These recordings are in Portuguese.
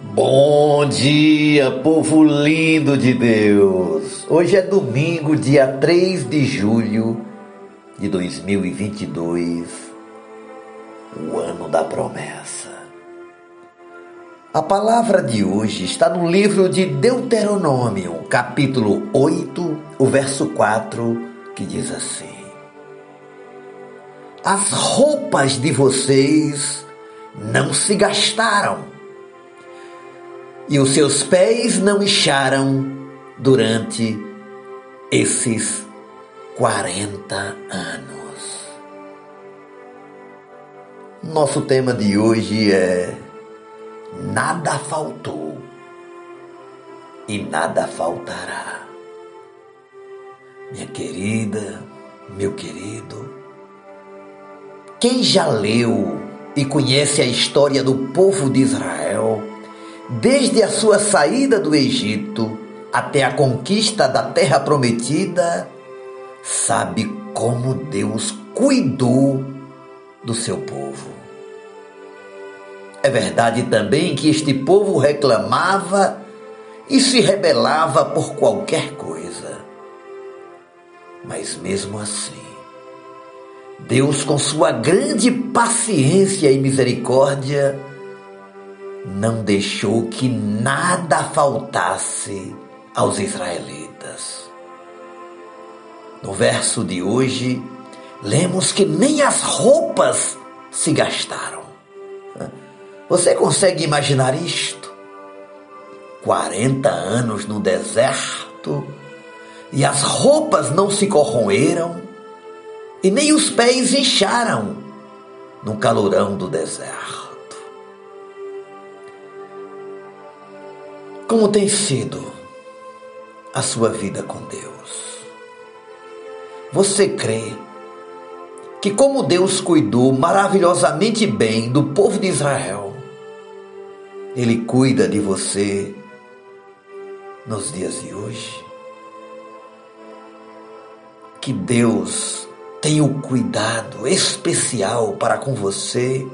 Bom dia, povo lindo de Deus! Hoje é domingo, dia 3 de julho de 2022, o ano da promessa. A palavra de hoje está no livro de Deuteronômio, capítulo 8, o verso 4, que diz assim: As roupas de vocês não se gastaram e os seus pés não incharam durante esses 40 anos. Nosso tema de hoje é Nada faltou e nada faltará. Minha querida, meu querido, quem já leu e conhece a história do povo de Israel, desde a sua saída do Egito até a conquista da terra prometida, sabe como Deus cuidou do seu povo. É verdade também que este povo reclamava e se rebelava por qualquer coisa. Mas mesmo assim, Deus, com sua grande paciência e misericórdia, não deixou que nada faltasse aos israelitas. No verso de hoje, lemos que nem as roupas se gastaram. Você consegue imaginar isto? 40 anos no deserto e as roupas não se corroeram e nem os pés incharam no calorão do deserto. Como tem sido a sua vida com Deus? Você crê que, como Deus cuidou maravilhosamente bem do povo de Israel, Ele cuida de você nos dias de hoje? Que Deus tem o cuidado especial para com você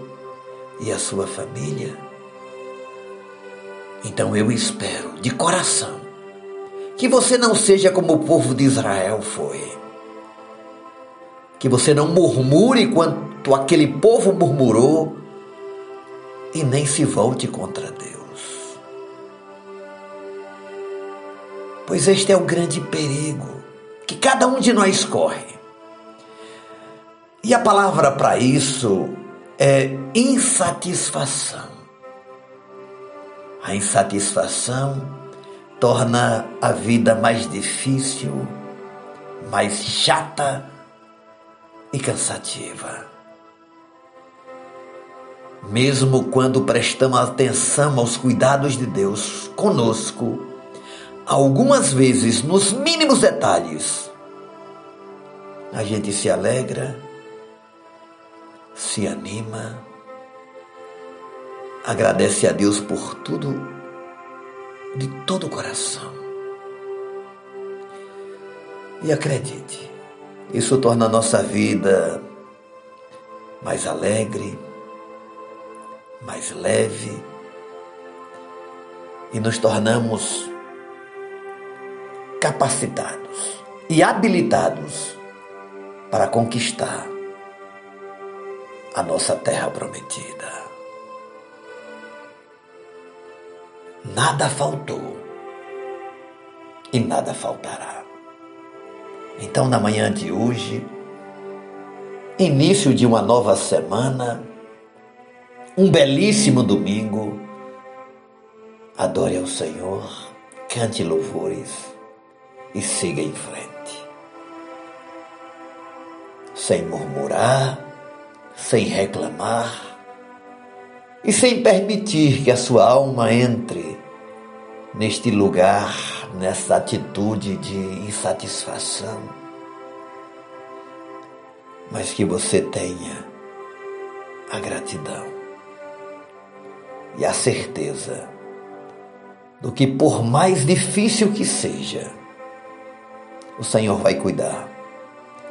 e a sua família? Então eu espero, de coração, que você não seja como o povo de Israel foi. Que você não murmure quanto aquele povo murmurou e nem se volte contra Deus. Pois este é o grande perigo que cada um de nós corre. E a palavra para isso é insatisfação. A insatisfação torna a vida mais difícil, mais chata e cansativa. Mesmo quando prestamos atenção aos cuidados de Deus conosco, algumas vezes nos mínimos detalhes, a gente se alegra, se anima, agradece a Deus por tudo de todo o coração. E acredite, isso torna a nossa vida mais alegre, mais leve e nos tornamos capacitados e habilitados para conquistar a nossa terra prometida. Nada faltou e nada faltará. Então, na manhã de hoje, início de uma nova semana, um belíssimo domingo, adore ao Senhor, cante louvores e siga em frente. Sem murmurar, sem reclamar, e sem permitir que a sua alma entre neste lugar, nessa atitude de insatisfação, mas que você tenha a gratidão e a certeza do que, por mais difícil que seja, o Senhor vai cuidar,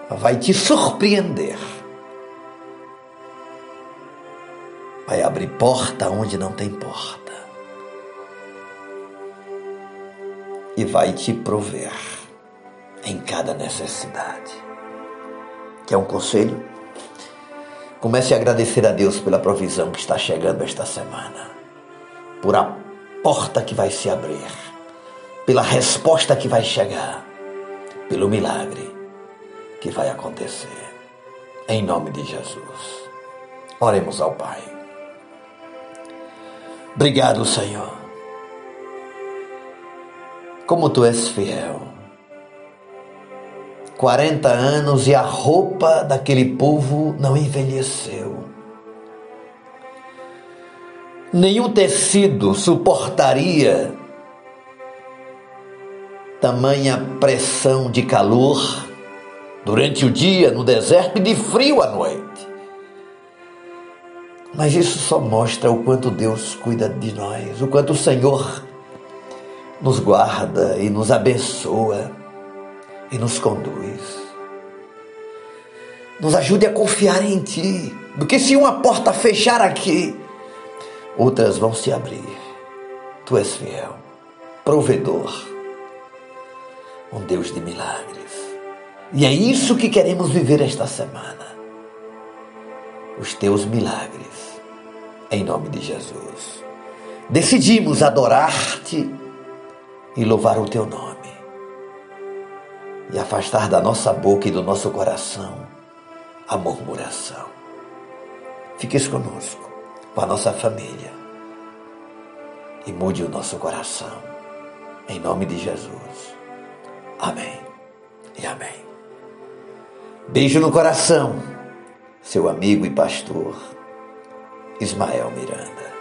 vai te surpreender. Vai abrir porta onde não tem porta, e vai te prover em cada necessidade. Quer um conselho? Comece a agradecer a Deus pela provisão que está chegando esta semana, por a porta que vai se abrir, pela resposta que vai chegar, pelo milagre que vai acontecer. Em nome de Jesus. Oremos ao Pai. Obrigado, Senhor. Como tu és fiel. 40 anos e a roupa daquele povo não envelheceu. Nenhum tecido suportaria tamanha pressão de calor durante o dia no deserto e de frio à noite. Mas isso só mostra o quanto Deus cuida de nós, o quanto o Senhor nos guarda e nos abençoa e nos conduz. Nos ajude a confiar em Ti, porque se uma porta fechar aqui, outras vão se abrir. Tu és fiel, provedor, um Deus de milagres. E é isso que queremos viver esta semana. Os teus milagres, em nome de Jesus. Decidimos adorar-te e louvar o teu nome. E afastar da nossa boca e do nosso coração a murmuração. Fiques conosco, com a nossa família. E mude o nosso coração. Em nome de Jesus. Amém e amém. Beijo no coração, seu amigo e pastor Ismael Miranda.